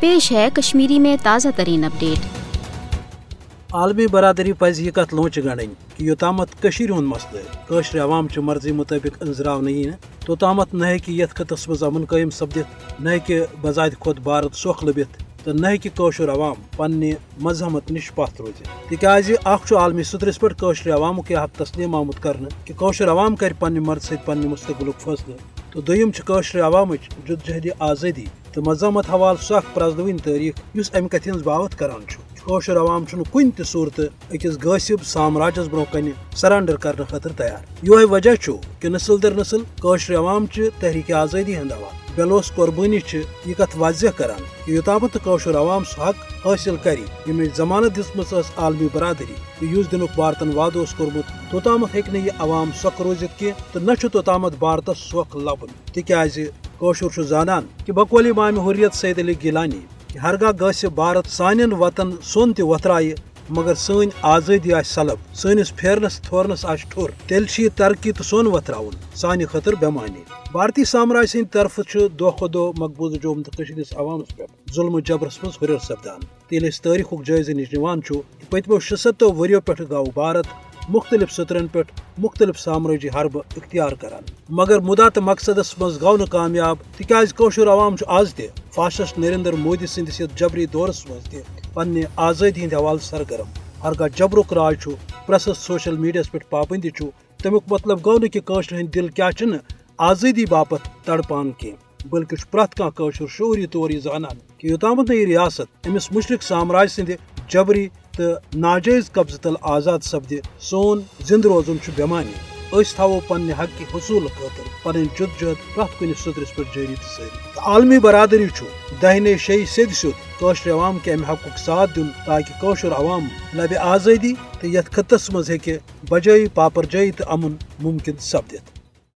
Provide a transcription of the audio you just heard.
پیش ہے کشمیری میں تازہ ترین اپڈیٹ۔ عالمی برادری پز یہ کت لونچ گڑن کہ یوتامت ہند مسئلہ عوام چہ مرضی مطابق انزراو نہیں توتامت نہ یت خطس مز امن قائم سپدت، نہ بذات خود بھارت سوکھ لبت تو نہ عوام پنہ مذہمت نش پھ روز تاز اخ عالمی سترس پہ عوامک یہ حق تسلیم آمت کرنے کہ عوام کر پنہ مرض ست پنہ مستقبل فیصلہ تو دم عوام جد آزادی، تو مذہمت حوالہ سو اخ پرزنوین تاریخ اس امہ کتھ ہز باوت کران کوشر عوام کن تہ صورت اکس غاصب سامراجس برو کن سرنڈر کرنے خاطر تیار. یہ وجہ کہ نسل در نسل کوشر عوام تحریک آزادی ہند عوام بلوس قربانی یہ کت واضح کران کہ یوتامت کوشر عوام سہ حق حاصل کری یم ضمانت دس عالمی برادری اس دن بھارتن وعد کورمت توتامت ہیک یہ عوام سوکھ روزت کی تو نہ توتامت بھارتس سوکھ لبن۔ تاز کوشر زانان کہ بقول امام حریت سید علی گیلانی، کہ ہرگاہ گھس بھارت سان وطن سون تہ وترائے مگر سن آزادی آ سلب سنس پھیرنس، تھورنس آ ٹھور۔ تیل یہ ترقی تو سون وتراؤن سانہ خاطر بیمانی۔ بھارتی سامراج سند طرف دہ کھو دہ مقبوض جوم تو عوامس پہ ظلم و جبرس مز ہر سپدان۔ تیل تاریخ جائزہ نش نوان پتمو شستو وریو پہ گو بھارت مختلف سطرن پہ مختلف سامراجی حربہ اختیار کران۔ مگر مدع تو مقصدس مز گو کامیاب تاز عوام آز تہ فاشسٹ نریندر مودی سندس جبری دورس مز تہ پنہ آزادی ہند حوالہ سرگرم۔ ہرگاہ جبرک راج پریسس سوشل میڈیا پہ پابندی تمیک مطلب گو نشر ہند دل کیا آزادی باپت تڑپان کی بلکہ پریت کان شعوری طور یہ زانان کہ یوتامت یہ ریاست امس مشرق سامراج سند جبری تو ناجائز قبضہ تل آزاد سپد، سون زند روزن بیمانی تھو پنہ حق حصول خاطر پن جد جہد پریت کن سترس پہ جاری تو ساری عالمی برادری دہنے شی سد سیود عوام کے امہ حق ساتھ دن تاکہ کوشر عوام لبہ آزادی تو یت خطس مز ہیکہ بجائی پاپر تو امن ممکن سپدت